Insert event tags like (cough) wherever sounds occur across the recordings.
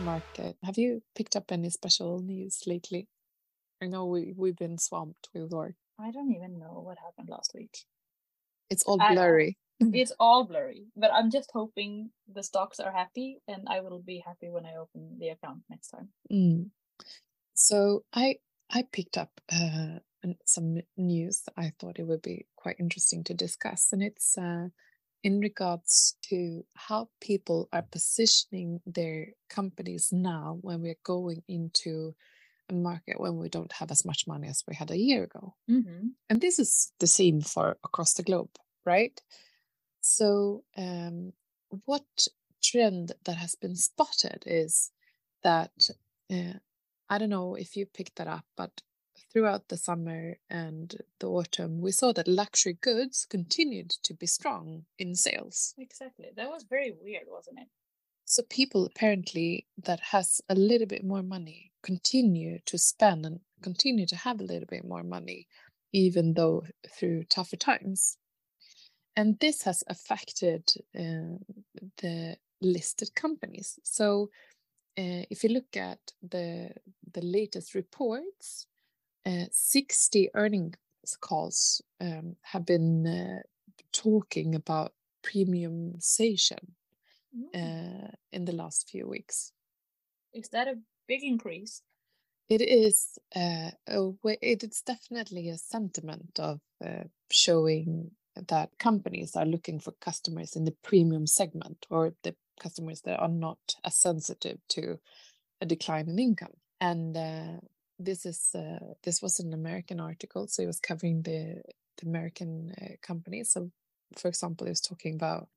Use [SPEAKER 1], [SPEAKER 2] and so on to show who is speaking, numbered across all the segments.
[SPEAKER 1] market. Have you picked up any special news lately? I know we, we've been swamped with work.
[SPEAKER 2] I don't even know what happened last week.
[SPEAKER 1] It's all
[SPEAKER 2] I-
[SPEAKER 1] blurry. (laughs)
[SPEAKER 2] It's all blurry, but I'm just hoping the stocks are happy and I will be happy when I open the account next time.
[SPEAKER 1] Mm. So I I picked up uh, some news that I thought it would be quite interesting to discuss, and it's uh, in regards to how people are positioning their companies now when we're going into a market when we don't have as much money as we had a year ago.
[SPEAKER 2] Mm-hmm.
[SPEAKER 1] And this is the same for across the globe, right? So, um, what trend that has been spotted is that uh, I don't know if you picked that up, but throughout the summer and the autumn, we saw that luxury goods continued to be strong in sales.
[SPEAKER 2] Exactly. That was very weird, wasn't it?
[SPEAKER 1] So people apparently that has a little bit more money continue to spend and continue to have a little bit more money, even though through tougher times. And this has affected uh, the listed companies. So uh, if you look at the the latest reports, uh, 60 earnings calls um, have been uh, talking about premiumization
[SPEAKER 2] Mm.
[SPEAKER 1] uh, in the last few weeks.
[SPEAKER 2] Is that a big increase?
[SPEAKER 1] It is uh, a way, it is definitely a sentiment of uh, showing that companies are looking for customers in the premium segment or the customers that are not as sensitive to a decline in income. And uh, this is uh, this was an American article, so it was covering the, the American uh, companies. So, for example, it was talking about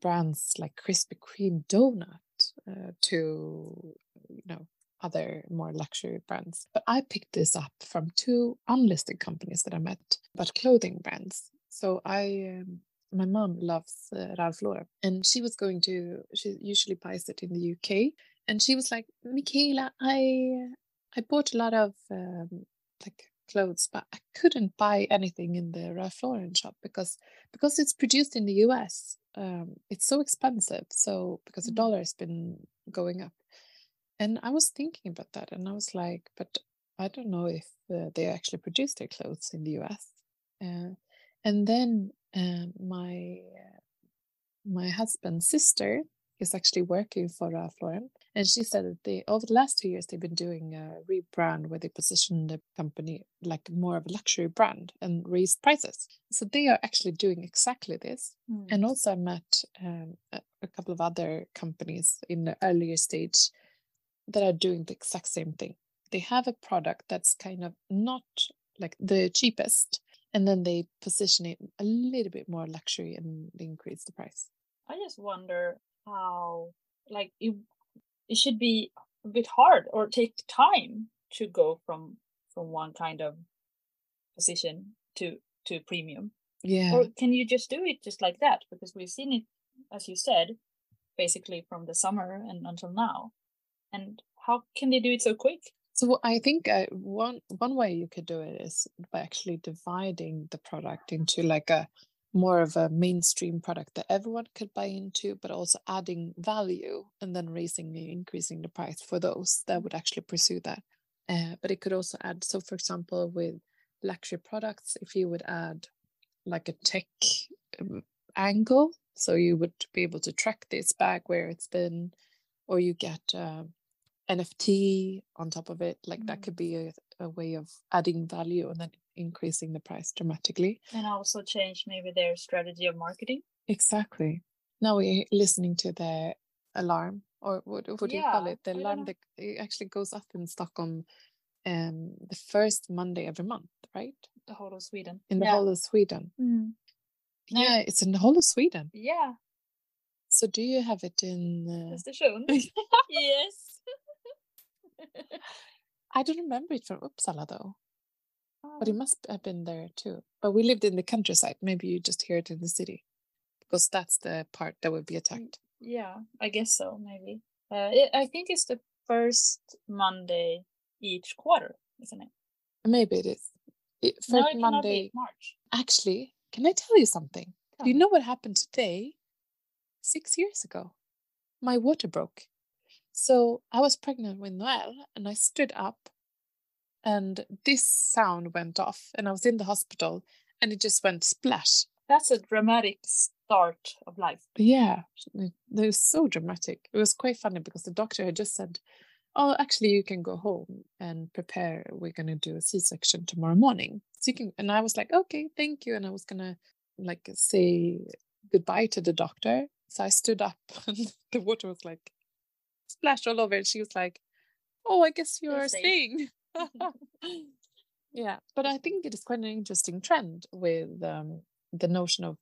[SPEAKER 1] brands like Krispy Kreme donut uh, to you know other more luxury brands. But I picked this up from two unlisted companies that I met but clothing brands. So I um, my mom loves uh, Ralph Lauren and she was going to she usually buys it in the UK and she was like Michaela I I bought a lot of um, like clothes but I couldn't buy anything in the Ralph Lauren shop because because it's produced in the US um, it's so expensive so because the
[SPEAKER 2] Mm.
[SPEAKER 1] dollar has been going up and I was thinking about that and I was like but I don't know if uh, they actually produce their clothes in the US uh, and then um, my uh, my husband's sister is actually working for Ralph Lauren, and she said that they over the last two years they've been doing a rebrand where they position the company like more of a luxury brand and raise prices. So they are actually doing exactly this.
[SPEAKER 2] Mm.
[SPEAKER 1] And also, I met um, a, couple of other companies in the earlier stage that are doing the exact same thing. They have a product that's kind of not like the cheapest, and then they position it a little bit more luxury and they increase the price.
[SPEAKER 2] I just wonder how, like, it, it should be a bit hard or take time to go from from one kind of position to to premium.
[SPEAKER 1] Yeah.
[SPEAKER 2] Or can you just do it just like that? Because we've seen it, as you said, basically from the summer and until now. And how can they do it so quick?
[SPEAKER 1] So I think uh, one one way you could do it is by actually dividing the product into like a more of a mainstream product that everyone could buy into, but also adding value and then raising the increasing the price for those that would actually pursue that. Uh, but it could also add so for example with luxury products, if you would add like a tech um, angle, so you would be able to track this bag where it's been, or you get uh, NFT on top of it. Like that
[SPEAKER 2] Mm.
[SPEAKER 1] could be a, a way of adding value and then increasing the price dramatically.
[SPEAKER 2] And also change maybe their strategy of marketing.
[SPEAKER 1] Exactly. Now we're listening to the alarm, or what, what do you call it? The
[SPEAKER 2] I
[SPEAKER 1] alarm that it actually goes up in Stockholm um, the first Monday every month, right?
[SPEAKER 2] The whole of Sweden.
[SPEAKER 1] In the
[SPEAKER 2] yeah.
[SPEAKER 1] whole of Sweden.
[SPEAKER 2] Mm.
[SPEAKER 1] Yeah, it's in the whole of Sweden.
[SPEAKER 2] Yeah.
[SPEAKER 1] So do you have it in? Uh,
[SPEAKER 2] Östersund. (laughs) yes. (laughs)
[SPEAKER 1] I don't remember it from Uppsala though, but it must have been there too. But we lived in the countryside. Maybe you just hear it in the city, because that's the part that would be attacked.
[SPEAKER 2] yeah, I guess so. Maybe. Uh, it, I think it's the first Monday each quarter, isn't it?
[SPEAKER 1] Maybe it is. It,
[SPEAKER 2] No,
[SPEAKER 1] first
[SPEAKER 2] it
[SPEAKER 1] Monday.
[SPEAKER 2] March.
[SPEAKER 1] Actually, can I tell you something? Do you know what happened today? Six years ago, my water broke. So I was pregnant with Noel and I stood up and this sound went off and I was in the hospital and it just went splash.
[SPEAKER 2] That's a dramatic start of life.
[SPEAKER 1] Yeah, it, was so dramatic. It was quite funny because the doctor had just said, Oh, actually, you can go home and prepare. We're going to do a C section tomorrow morning. So you can, and I was like, Okay, thank you. And I was going to like say goodbye to the doctor. So I stood up (laughs) and the water was like splashed all over. And she was like, Oh, I guess you're staying. Yeah, but I think it is quite an interesting trend with um, the notion of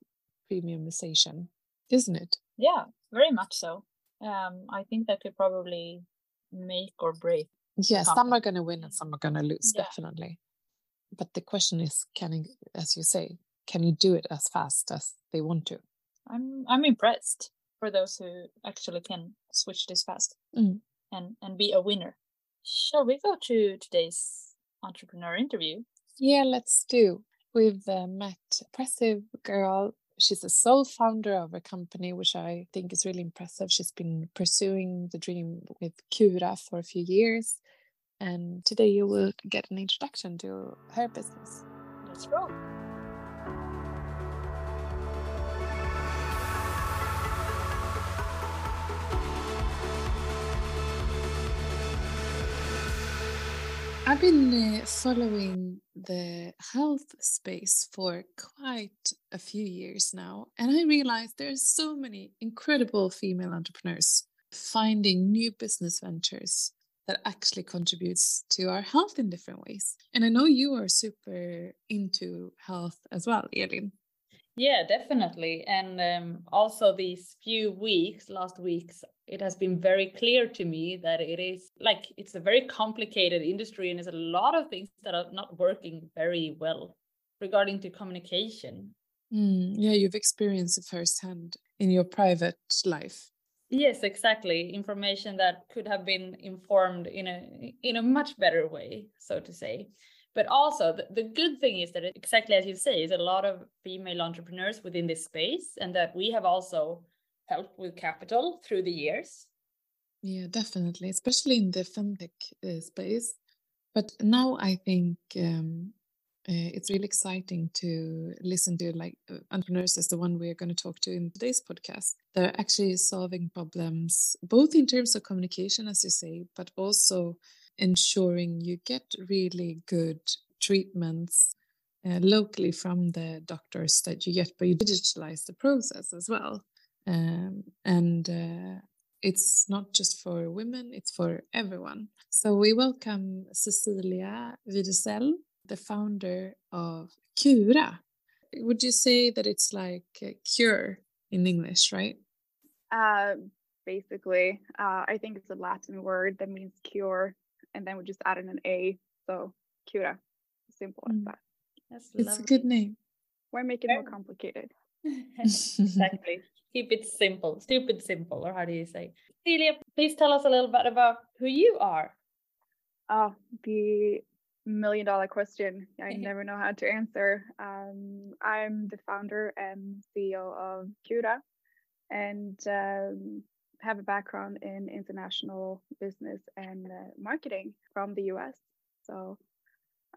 [SPEAKER 1] premiumization, isn't it?
[SPEAKER 2] Yeah, very much so. Um, I think that could probably make or break.
[SPEAKER 1] Yeah, some are going to win and some are going to lose, yeah. definitely. But the question is, can you, as you say, can you do it as fast as they want to?
[SPEAKER 2] I'm I'm impressed for those who actually can switch this fast
[SPEAKER 1] mm.
[SPEAKER 2] and and be a winner. Shall we go to today's entrepreneur interview?
[SPEAKER 1] Yeah, let's do. We've uh, met impressive girl. She's a sole founder of a company, which I think is really impressive. She's been pursuing the dream with Kura for a few years. And today you will get an introduction to her business.
[SPEAKER 2] Let's roll.
[SPEAKER 1] I've been uh, following the health space for quite a few years now, and I realized there's so many incredible female entrepreneurs finding new business ventures that actually contributes to our health in different ways. And I know you are super into health as well, Elin.
[SPEAKER 3] Yeah, definitely. And um, also these few weeks, last weeks, it has been very clear to me that it is like it's a very complicated industry and there's a lot of things that are not working very well regarding to communication.
[SPEAKER 1] Mm, yeah, you've experienced it firsthand in your private life.
[SPEAKER 3] Yes, exactly. Information that could have been informed in a in a much better way, so to say. But also, the, the good thing is that, it, exactly as you say, is a lot of female entrepreneurs within this space, and that we have also helped with capital through the years.
[SPEAKER 1] Yeah, definitely, especially in the femtech uh, space. But now I think um, uh, it's really exciting to listen to like uh, entrepreneurs as the one we're going to talk to in today's podcast. They're actually solving problems both in terms of communication, as you say, but also ensuring you get really good treatments uh, locally from the doctors that you get, but you digitalize the process as well. Um, and uh, it's not just for women, it's for everyone. So we welcome Cecilia Videcél, the founder of Kura. Would you say that it's like cure in English, right?
[SPEAKER 4] Uh, basically, uh, I think it's a Latin word that means cure and then we just added an A. So Kura. Simple as mm. that.
[SPEAKER 1] That's it's lovely. a good name.
[SPEAKER 4] Why make it more complicated? (laughs) (laughs)
[SPEAKER 3] exactly. Keep it simple, stupid simple, or how do you say? Celia, please tell us a little bit about who you are.
[SPEAKER 4] Oh, the million dollar question I (laughs) never know how to answer. Um, I'm the founder and CEO of Kura, and um, have a background in international business and uh, marketing from the US. So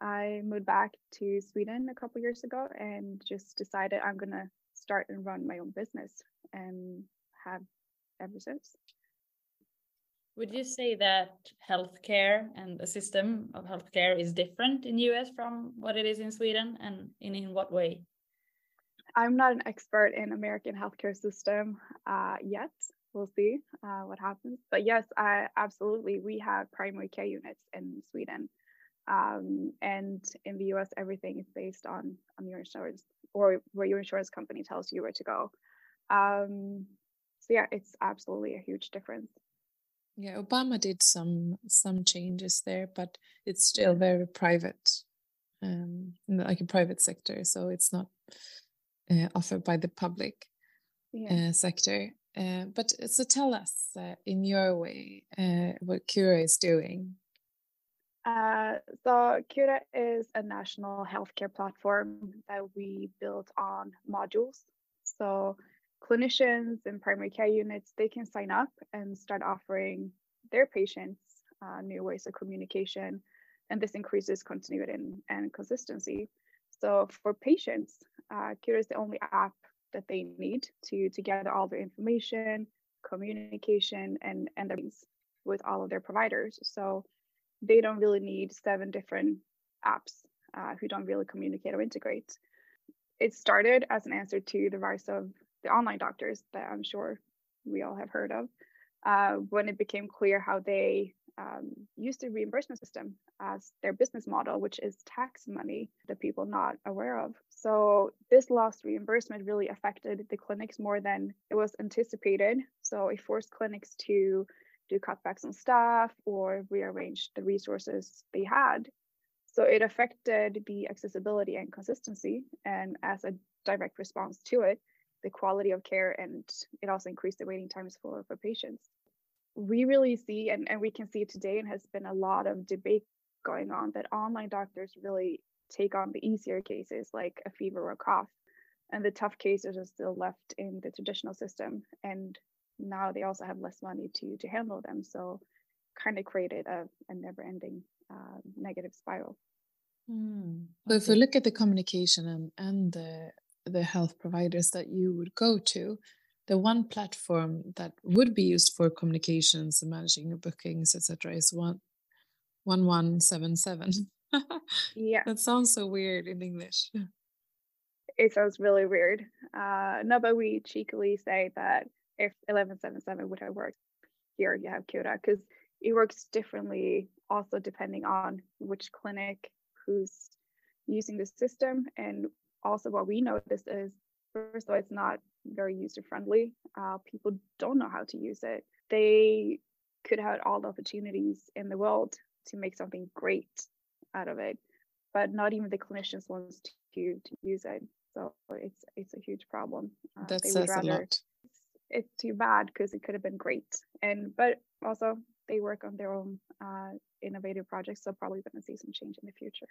[SPEAKER 4] I moved back to Sweden a couple years ago and just decided I'm going to start and run my own business and have ever since.
[SPEAKER 3] Would you say that healthcare and the system of healthcare is different in US from what it is in Sweden and in, in what way?
[SPEAKER 4] I'm not an expert in American healthcare system uh, yet we'll see uh, what happens. But yes, I, absolutely, we have primary care units in Sweden, um, and in the US, everything is based on on your insurance or where your insurance company tells you where to go. Um, so yeah, it's absolutely a huge difference.
[SPEAKER 1] Yeah, Obama did some some changes there, but it's still very private, um, like a private sector. So it's not uh, offered by the public yeah. uh, sector. Uh, but uh, so tell us uh, in your way uh, what Kura is doing.
[SPEAKER 4] Uh, so Kura is a national healthcare platform that we built on modules. So clinicians and primary care units they can sign up and start offering their patients uh, new ways of communication, and this increases continuity and, and consistency. So for patients, uh, Kura is the only app that they need to to gather all their information, communication, and and things with all of their providers. So they don't really need seven different apps uh, who don't really communicate or integrate. It started as an answer to the rise of the online doctors that I'm sure we all have heard of. Uh, when it became clear how they um, use the reimbursement system as their business model, which is tax money that people not aware of. So this lost reimbursement really affected the clinics more than it was anticipated. So it forced clinics to do cutbacks on staff or rearrange the resources they had. So it affected the accessibility and consistency. And as a direct response to it, the quality of care and it also increased the waiting times for, for patients we really see, and, and we can see today, and has been a lot of debate going on, that online doctors really take on the easier cases like a fever or a cough. And the tough cases are still left in the traditional system. And now they also have less money to to handle them. So kind of created a, a never ending uh, negative spiral.
[SPEAKER 1] Mm. But if we look at the communication and, and the, the health providers that you would go to, the one platform that would be used for communications and managing your bookings etc is one one one seven seven
[SPEAKER 4] yeah (laughs)
[SPEAKER 1] that sounds so weird in english
[SPEAKER 4] it sounds really weird uh no but we cheekily say that if 1177 would have worked here you have Kura because it works differently also depending on which clinic who's using the system and also what we noticed is first of all it's not very user friendly. Uh, people don't know how to use it. They could have all the opportunities in the world to make something great out of it, but not even the clinicians wants to to use it. So it's it's a huge problem.
[SPEAKER 1] Uh, that says a lot. It's,
[SPEAKER 4] too bad because it could have been great, and but also they work on their own uh, innovative projects, so probably going to see some change in the future.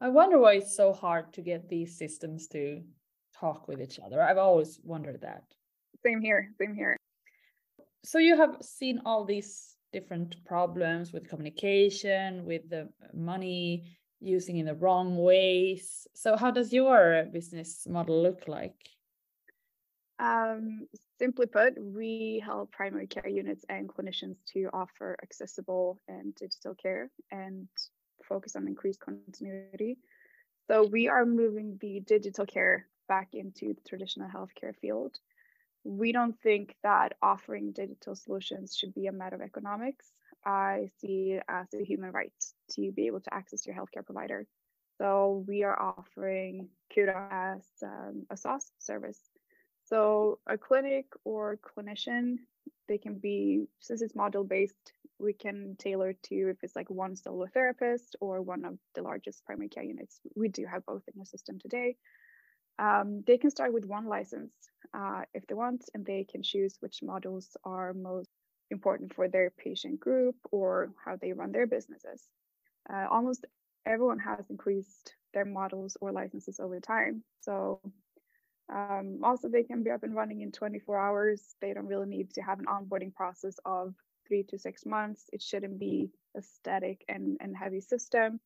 [SPEAKER 3] I wonder why it's so hard to get these systems to talk with each other. I've always wondered that.
[SPEAKER 4] Same here, same here.
[SPEAKER 3] So you have seen all these different problems with communication, with the money using in the wrong ways. So how does your business model look like?
[SPEAKER 4] Um, simply put, we help primary care units and clinicians to offer accessible and digital care and focus on increased continuity. So we are moving the digital care back into the traditional healthcare field. We don't think that offering digital solutions should be a matter of economics. I see it as a human right to be able to access your healthcare provider. So we are offering Kura as um, a SaaS service. So a clinic or clinician, they can be, since it's module based, we can tailor to if it's like one solo therapist or one of the largest primary care units. We do have both in the system today. Um, they can start with one license uh, if they want, and they can choose which models are most important for their patient group or how they run their businesses. Uh, almost everyone has increased their models or licenses over time. So um, also they can be up and running in 24 hours. They don't really need to have an onboarding process of three to six months. It shouldn't be a static and, and heavy system.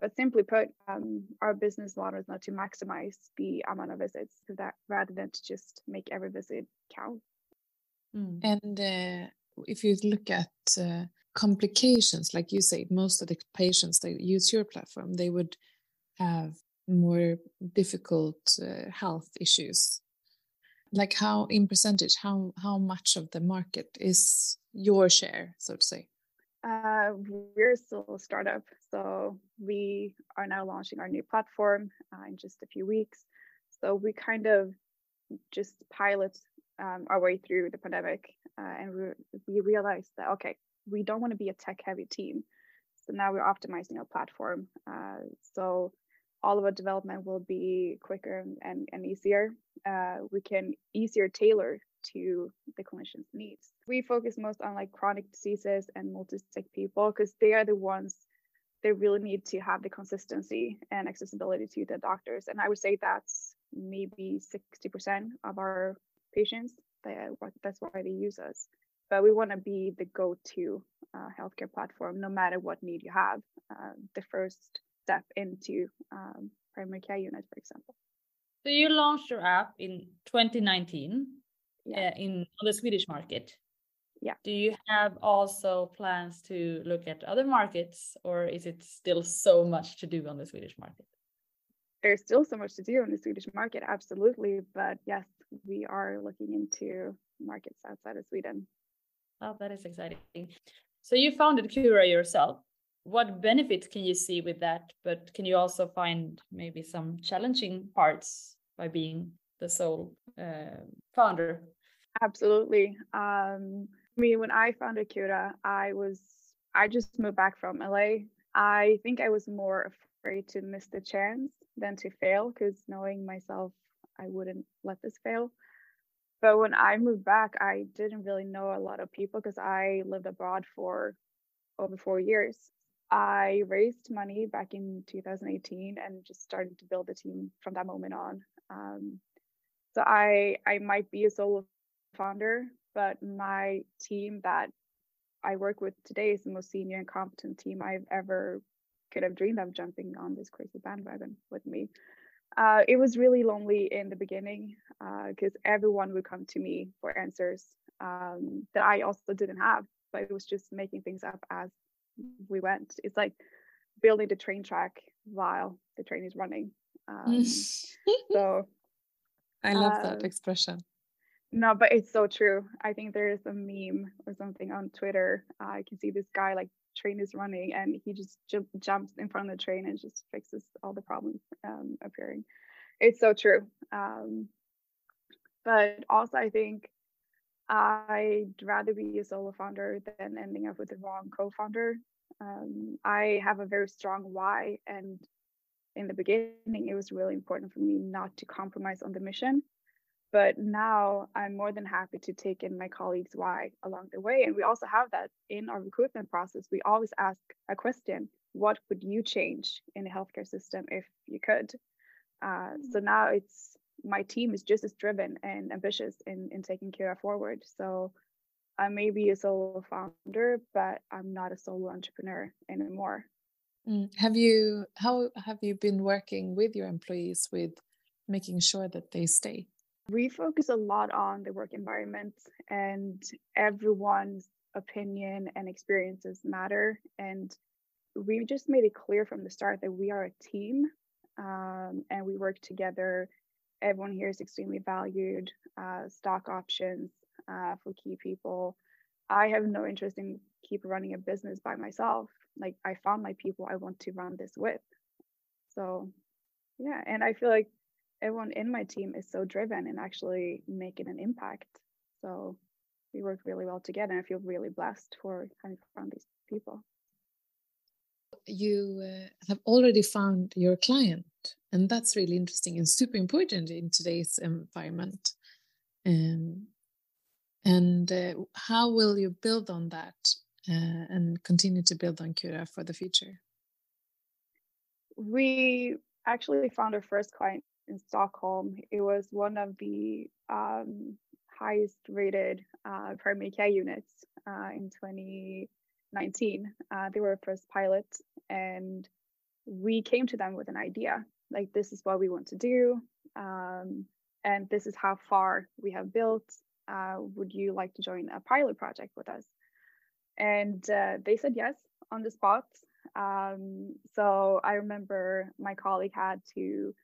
[SPEAKER 4] But simply put, um, our business model is not to maximize the amount of visits, that rather than to just make every visit count.
[SPEAKER 1] Mm. And uh, if you look at uh, complications, like you say, most of the patients that use your platform, they would have more difficult uh, health issues. Like how, in percentage, how how much of the market is your share, so to say?
[SPEAKER 4] Uh, we're still a startup, so we are now launching our new platform uh, in just a few weeks. So we kind of just pilot um, our way through the pandemic, uh, and we, we realized that okay, we don't want to be a tech-heavy team. So now we're optimizing our platform. Uh, so all of our development will be quicker and, and easier. Uh, we can easier tailor to the clinician's needs. We focus most on like chronic diseases and multi-sick people because they are the ones they really need to have the consistency and accessibility to the doctors. And I would say that's maybe 60% of our patients. That, that's why they use us. but we want to be the go-to uh, healthcare platform no matter what need you have. Uh, the first step into um, primary care unit, for example.
[SPEAKER 3] So you launched your app in 2019
[SPEAKER 4] yeah.
[SPEAKER 3] uh, in on the Swedish market.
[SPEAKER 4] Yeah.
[SPEAKER 3] Do you have also plans to look at other markets, or is it still so much to do on the Swedish market?
[SPEAKER 4] There's still so much to do on the Swedish market, absolutely. But yes, we are looking into markets outside of Sweden.
[SPEAKER 3] Oh, that is exciting. So you founded Kura yourself. What benefits can you see with that? But can you also find maybe some challenging parts by being the sole uh, founder?
[SPEAKER 4] Absolutely. Um, I mean, when I founded Kura, I was I just moved back from LA. I think I was more afraid to miss the chance than to fail because knowing myself, I wouldn't let this fail. But when I moved back, I didn't really know a lot of people because I lived abroad for over four years. I raised money back in 2018 and just started to build a team from that moment on. Um, so I I might be a solo founder, but my team that I work with today is the most senior and competent team I've ever could have dreamed of jumping on this crazy bandwagon with me. Uh, it was really lonely in the beginning because uh, everyone would come to me for answers um, that I also didn't have, but it was just making things up as we went. It's like building the train track while the train is running. Um, (laughs) so
[SPEAKER 1] I love that uh, expression.
[SPEAKER 4] No, but it's so true. I think there is a meme or something on Twitter. Uh, I can see this guy like train is running and he just j- jumps in front of the train and just fixes all the problems um, appearing it's so true um, but also i think i'd rather be a solo founder than ending up with the wrong co-founder um, i have a very strong why and in the beginning it was really important for me not to compromise on the mission but now I'm more than happy to take in my colleagues' why along the way. And we also have that in our recruitment process. We always ask a question What would you change in the healthcare system if you could? Uh, so mm. now it's my team is just as driven and ambitious in, in taking Kura forward. So I may be a solo founder, but I'm not a solo entrepreneur anymore.
[SPEAKER 1] Mm. Have you how have you been working with your employees with making sure that they stay?
[SPEAKER 4] We focus a lot on the work environment and everyone's opinion and experiences matter. And we just made it clear from the start that we are a team um, and we work together. Everyone here is extremely valued, uh, stock options uh, for key people. I have no interest in keep running a business by myself. Like I found my people I want to run this with. So yeah, and I feel like everyone in my team is so driven and actually making an impact. So we work really well together. And I feel really blessed for having found these people.
[SPEAKER 1] You uh, have already found your client, and that's really interesting and super important in today's environment. Um, and uh, how will you build on that uh, and continue to build on Kura for the future?
[SPEAKER 4] We actually found our first client in Stockholm. It was one of the um, highest rated uh, primary care units uh, in 2019. Uh, they were a first pilot, and we came to them with an idea like, this is what we want to do, um, and this is how far we have built. Uh, would you like to join a pilot project with us? And uh, they said yes on the spot. Um, so I remember my colleague had to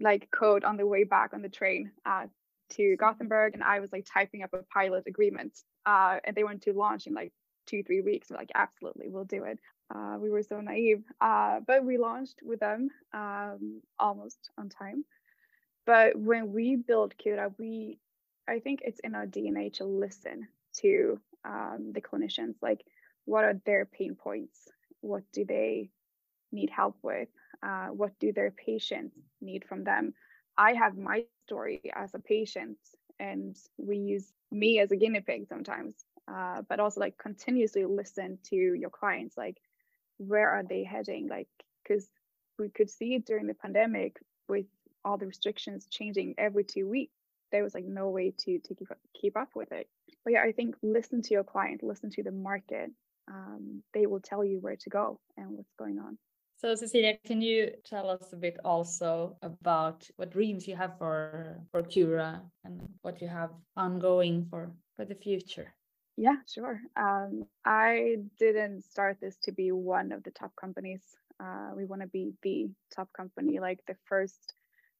[SPEAKER 4] like code on the way back on the train uh, to Gothenburg, and I was like typing up a pilot agreement, uh, and they wanted to launch in like two three weeks. We're like, absolutely, we'll do it. Uh, we were so naive, uh, but we launched with them um, almost on time. But when we build Kura, we, I think it's in our DNA to listen to um, the clinicians. Like, what are their pain points? What do they need help with? Uh, what do their patients need from them? I have my story as a patient, and we use me as a guinea pig sometimes, uh, but also like continuously listen to your clients. Like, where are they heading? Like, because we could see it during the pandemic with all the restrictions changing every two weeks. There was like no way to to keep keep up with it. but yeah, I think listen to your client, listen to the market. Um, they will tell you where to go and what's going on.
[SPEAKER 3] So Cecilia, can you tell us a bit also about what dreams you have for for Kura and what you have ongoing for for the future?
[SPEAKER 4] Yeah, sure. Um, I didn't start this to be one of the top companies. Uh, we want to be the top company, like the first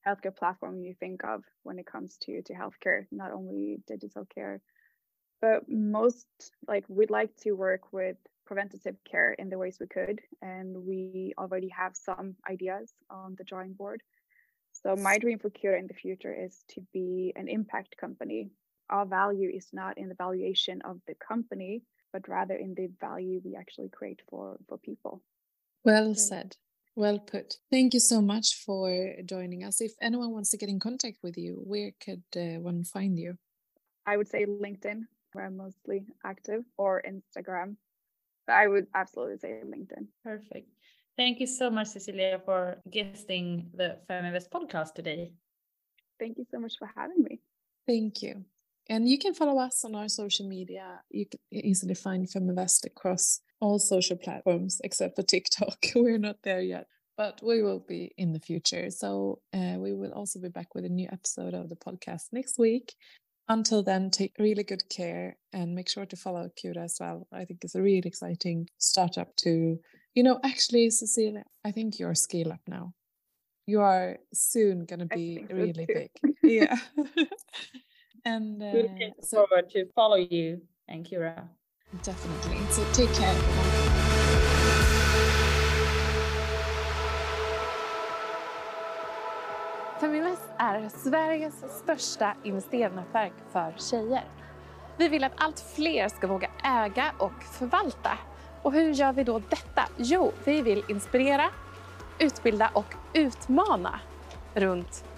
[SPEAKER 4] healthcare platform you think of when it comes to to healthcare, not only digital care, but most like we'd like to work with preventative care in the ways we could, and we already have some ideas on the drawing board. So my dream for Kura in the future is to be an impact company. Our value is not in the valuation of the company, but rather in the value we actually create for for people.
[SPEAKER 1] Well said. Well put. Thank you so much for joining us. If anyone wants to get in contact with you, where could uh, one find you?
[SPEAKER 4] I would say LinkedIn, where I'm mostly active, or Instagram. But I would absolutely say LinkedIn.
[SPEAKER 3] Perfect. Thank you so much, Cecilia, for guesting the Feminvest podcast today.
[SPEAKER 4] Thank you so much for having me.
[SPEAKER 1] Thank you. And you can follow us on our social media. You can easily find Feminvest across all social platforms (laughs) except for TikTok. (laughs) We're not there yet, but we will be in the future. So uh, we will also be back with a new episode of the podcast next week. Until then, take really good care and make sure to follow Kura as well. I think it's a really exciting startup to, you know, actually, Cecilia, I think you're scale up now. You are soon going to be really too. big. (laughs) yeah.
[SPEAKER 3] And uh, we look so, forward to follow you and Cura.
[SPEAKER 1] Definitely. So take care everyone.
[SPEAKER 5] Feminvest är Sveriges största investeringsnätverk för tjejer. Vi vill att allt fler ska våga äga och förvalta. Och hur gör vi då detta? Jo, vi vill inspirera, utbilda och utmana runt